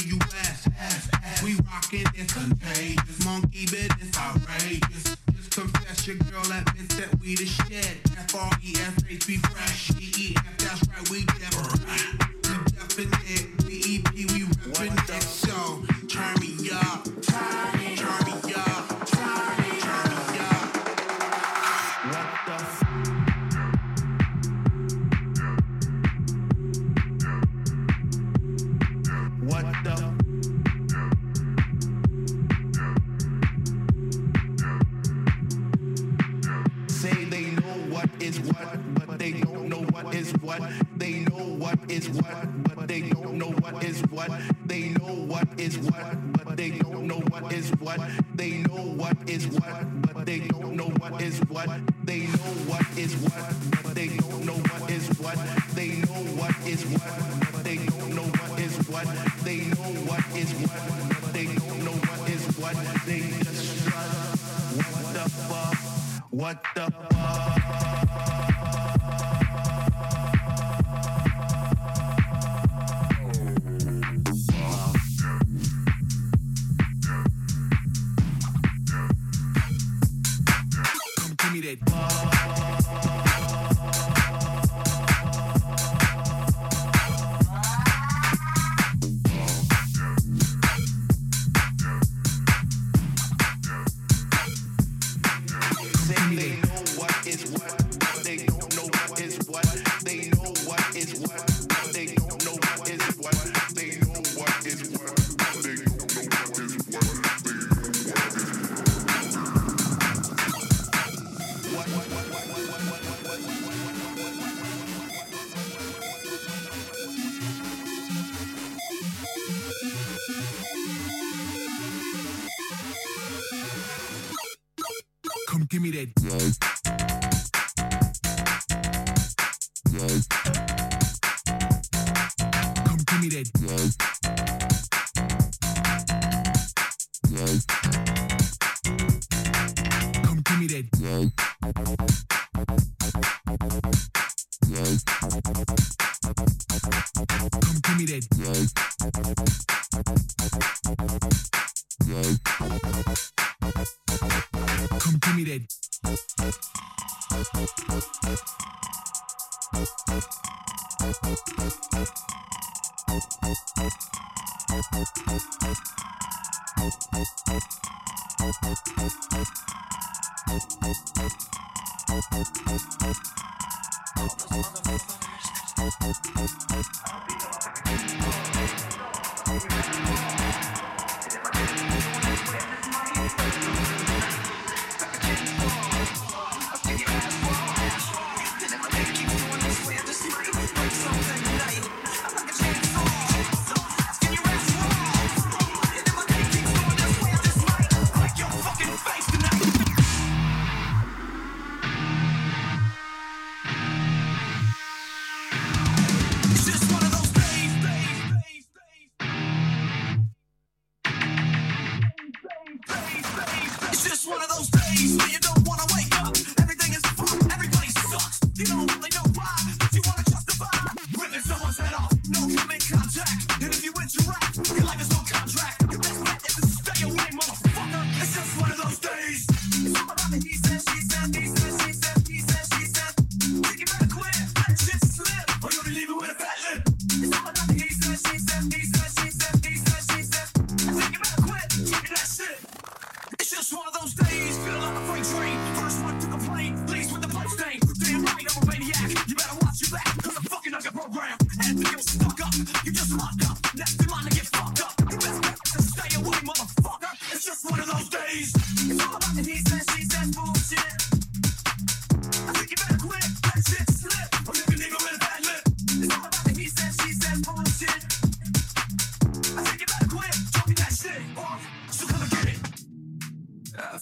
G-U-S. We rockin' it's contagious. Monkey business outrageous. Just confess your girl admits that we the shit. F-R-E-S-H, we fresh. E-E-F, that's right, we different. We definite. B-E-P, we reppin' it. So turn me up. Time. what. They know what is what, but they don't know what is what. They know what is what, but they don't know what is what. They know what is what, but they don't know what is what. They know what is what, but they don't know what is what. They know what is what, but they don't know what is what. They just what the fuck, what the fuck.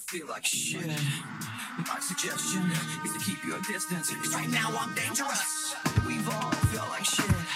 Crowd I'm dangerous. We've all felt like rhythm.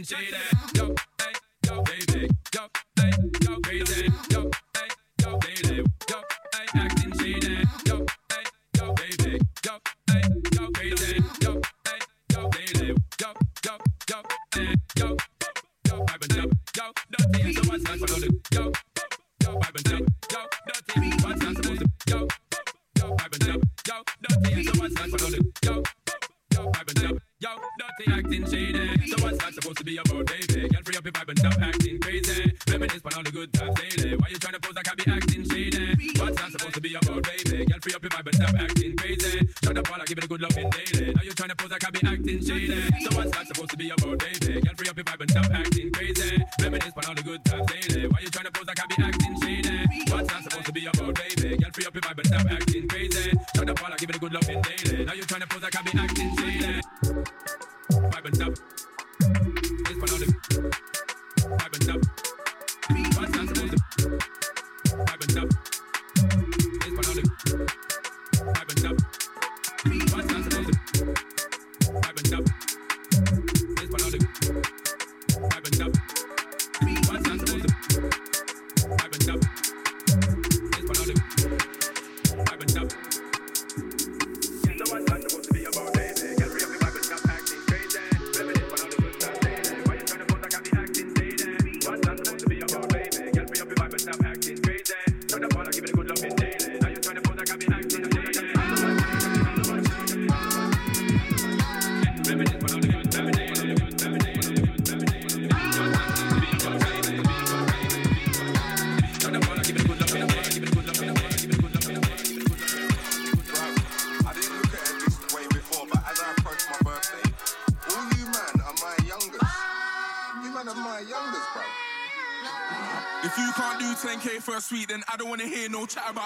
into that. up. I don't wanna hear no chatter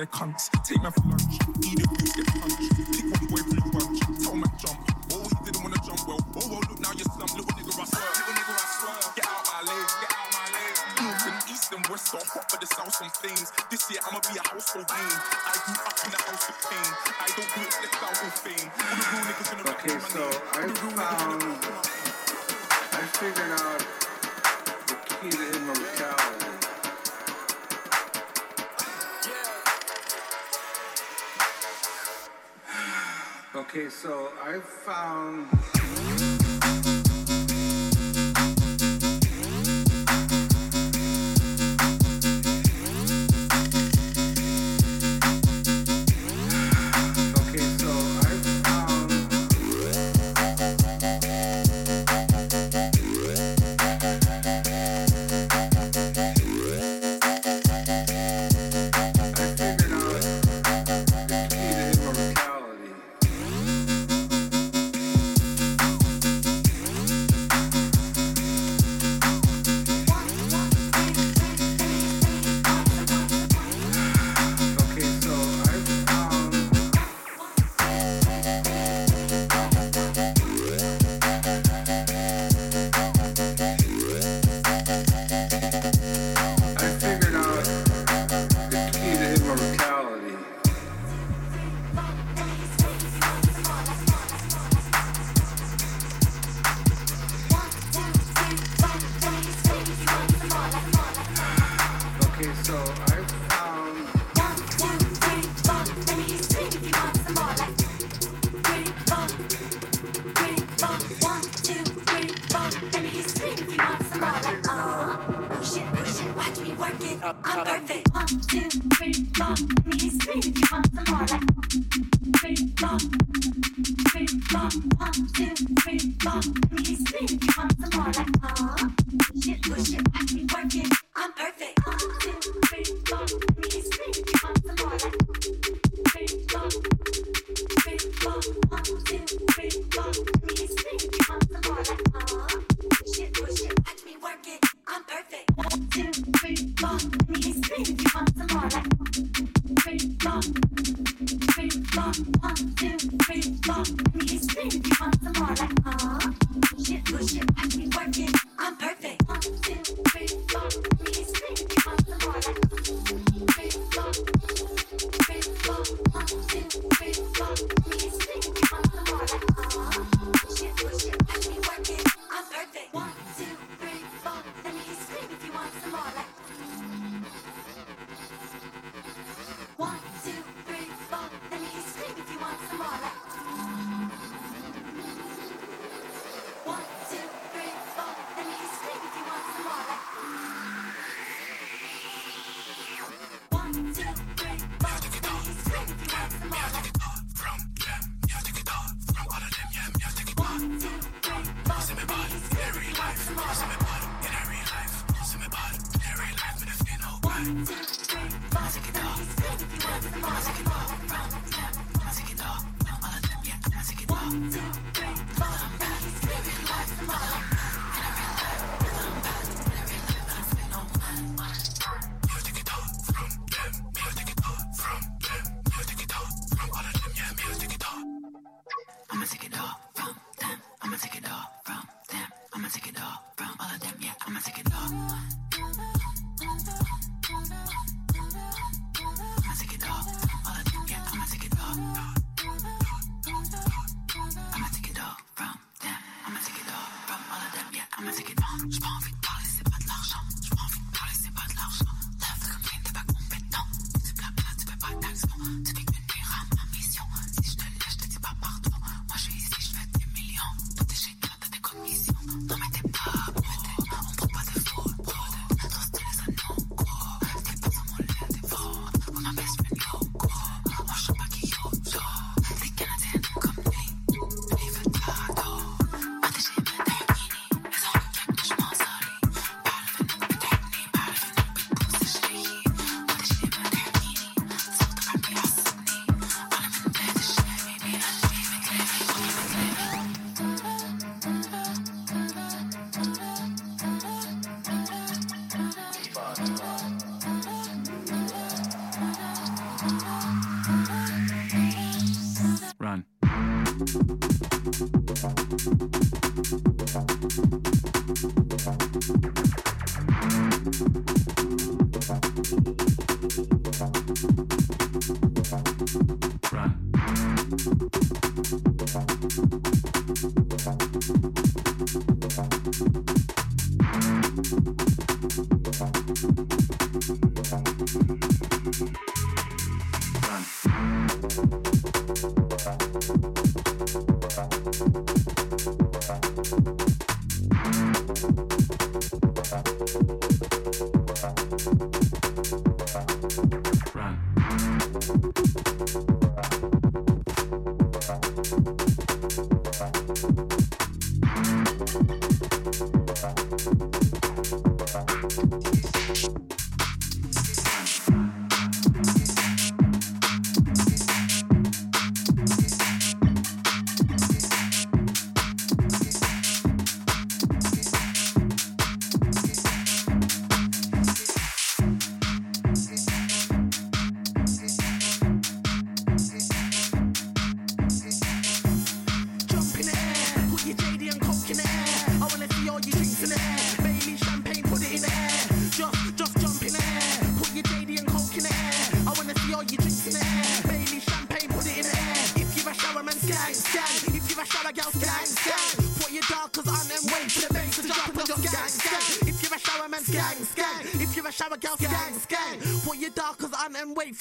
their cunts. Take my for lunch, eat a goose, get punched. Pick one boy from the bunch, tell man jump. Oh, he didn't wanna jump well. Oh, well, look now you're slump, little nigga, I swear. Little nigga, I swear. Get out my leg, get out my leg. North and east and west, so hot for the south some things. This year I'ma be a household name. I grew up in a house of pain. I don't do it for out in fame. All the real niggas gonna okay, so I found. So I found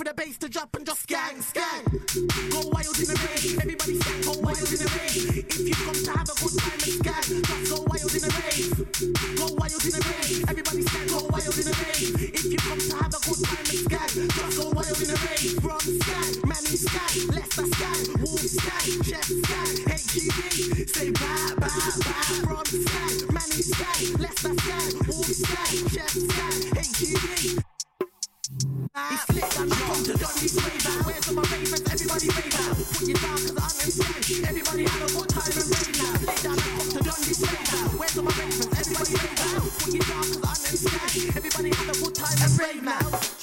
If Everybody look the put your down, cause I'm Everybody have a good time and rave now.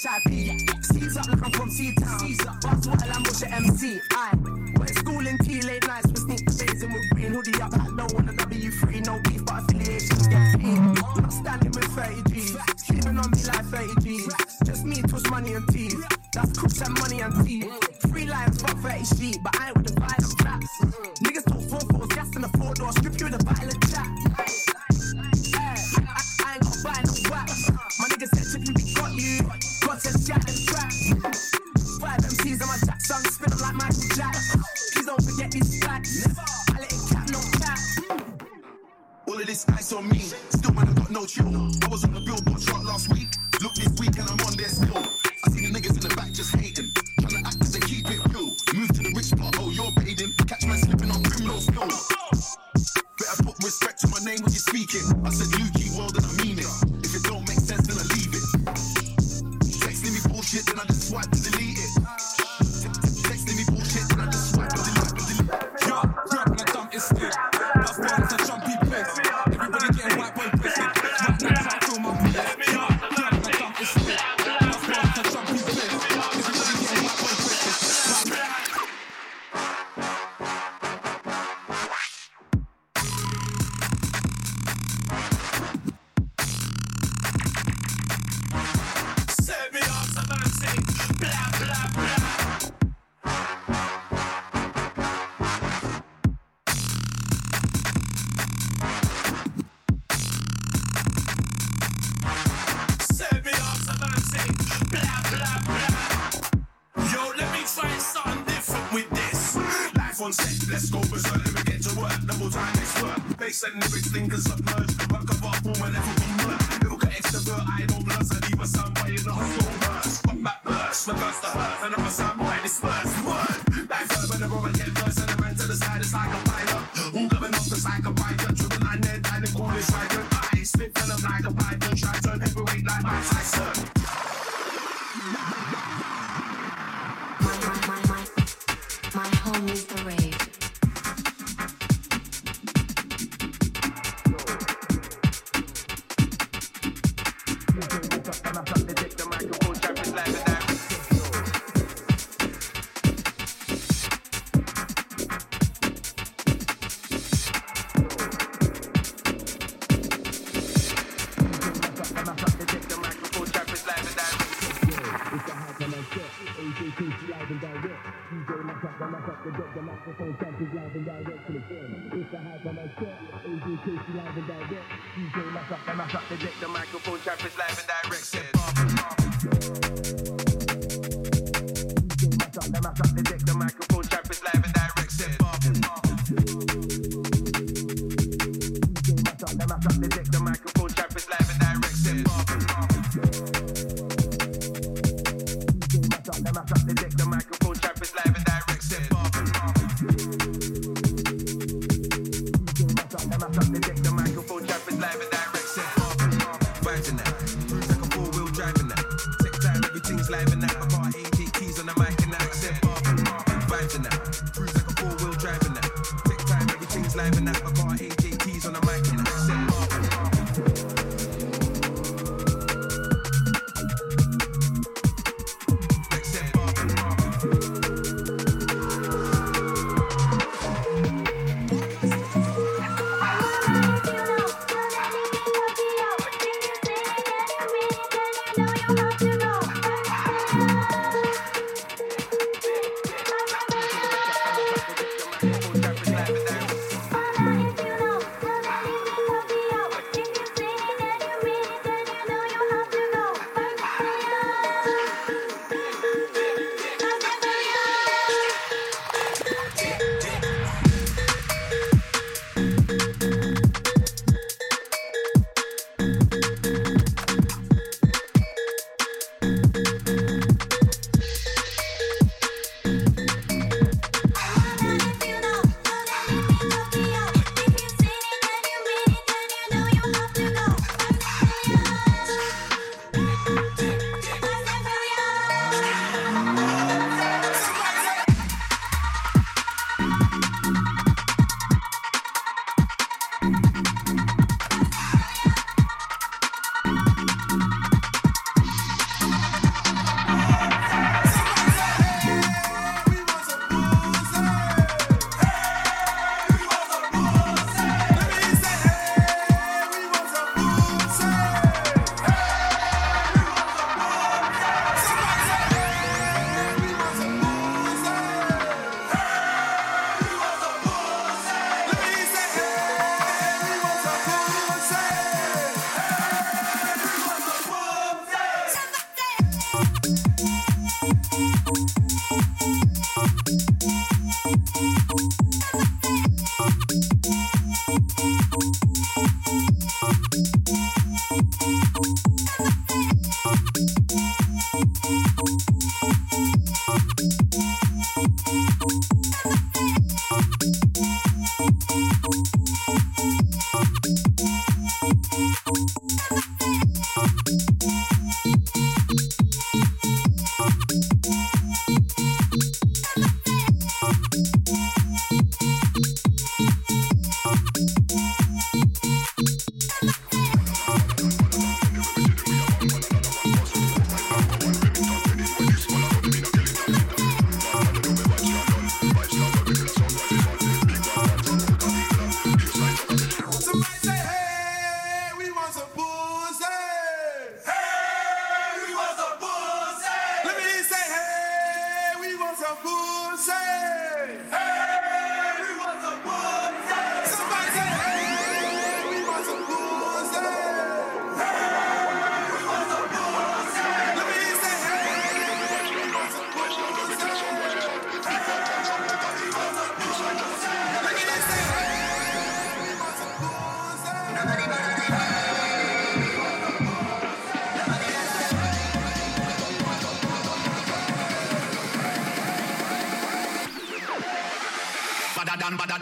HIV technically thinkers drop the Jake the microphone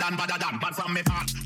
than badder than, but from me heart.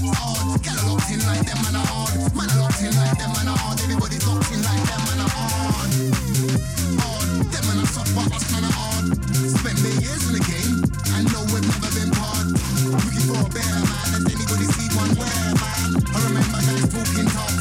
hard. Locked in like them. Man locked in like them like them Them but. Spent years in the game know we've never been part. Looking for a better man, anybody see one where man? I remember talking talk.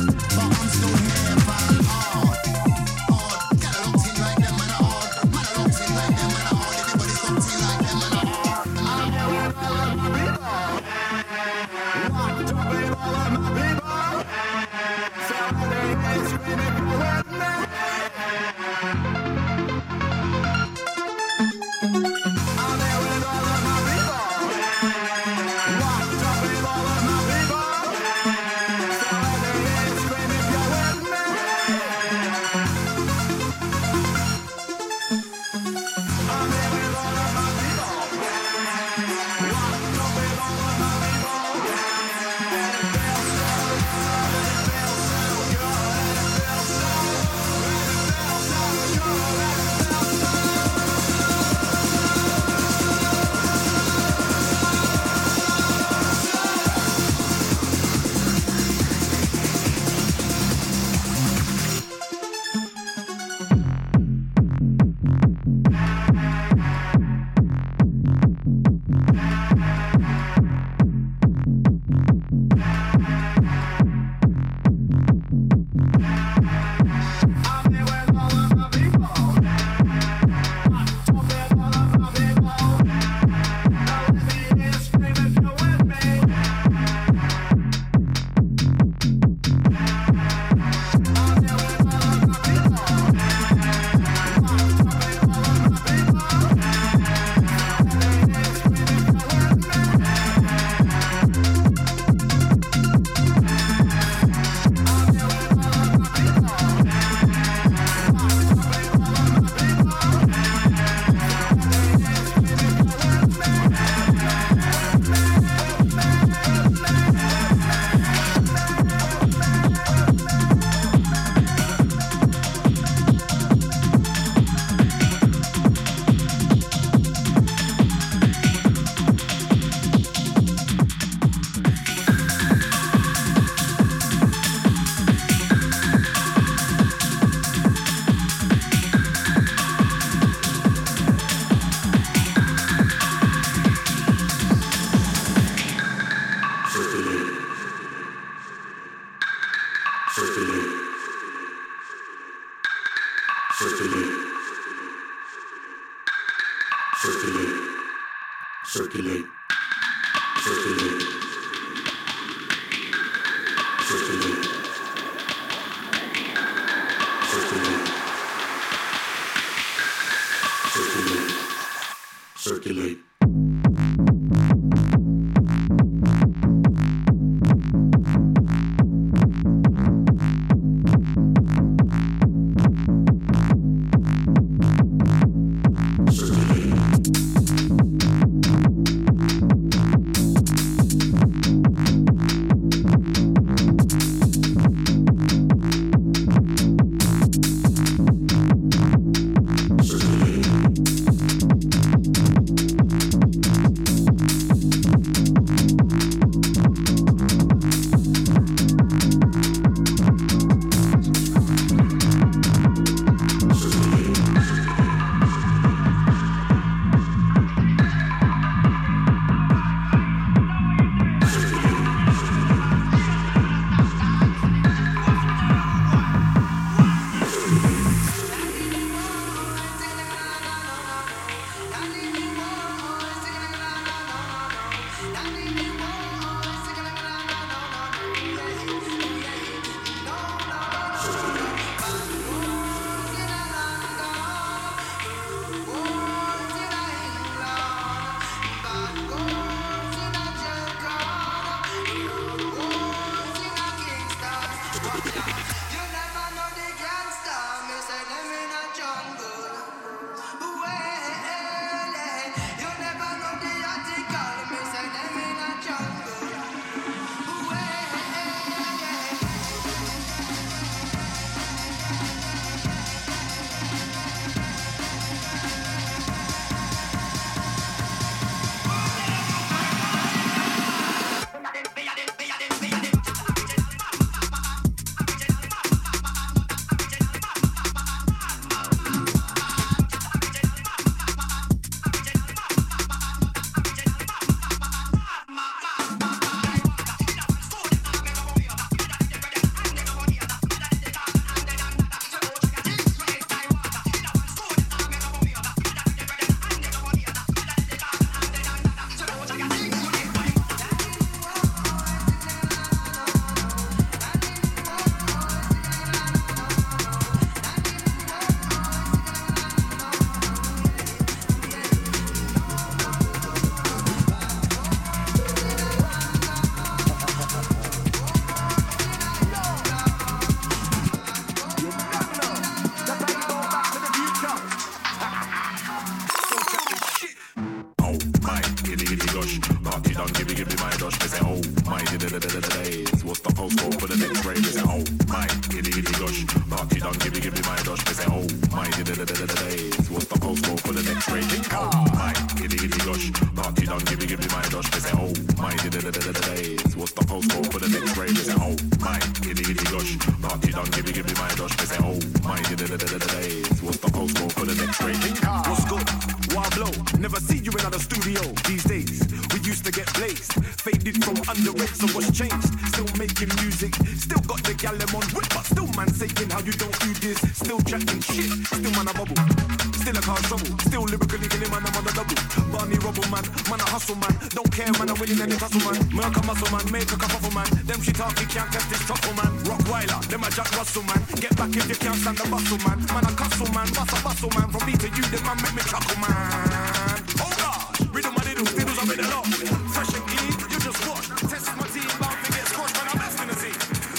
the bustle, man. Man, I hustle, man. Bust a bustle, man. From me to you, this man make me chuckle, man. Oh, God. Rhythm my diddles, diddles, I'm in lot. Fresh and clean, you just watch. Test my team, bound to get man. I'm best in the.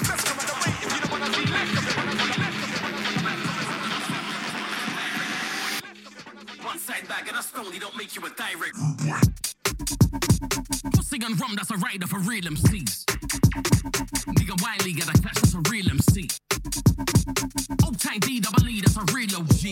Best come at the weight, if you don't want to left of it. One side bag and a stone, he don't make you a direct. Pussy and rum, that's a rider for real MCs. Nigga Wiley got attached, that's a real MC. Uptight D double E, that's a real OG.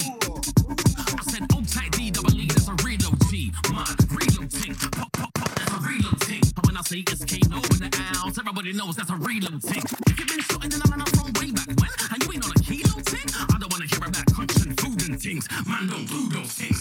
I said Uptight D double E, that's a real OG. Man, real ting, pop pop pop, that's a real ting. And when I say it's Kano in the house, everybody knows that's a real ting. If you've been shot in the line from way back when, and you ain't on a kilo ting, I don't wanna hear about punching food and things. Man, don't do those things.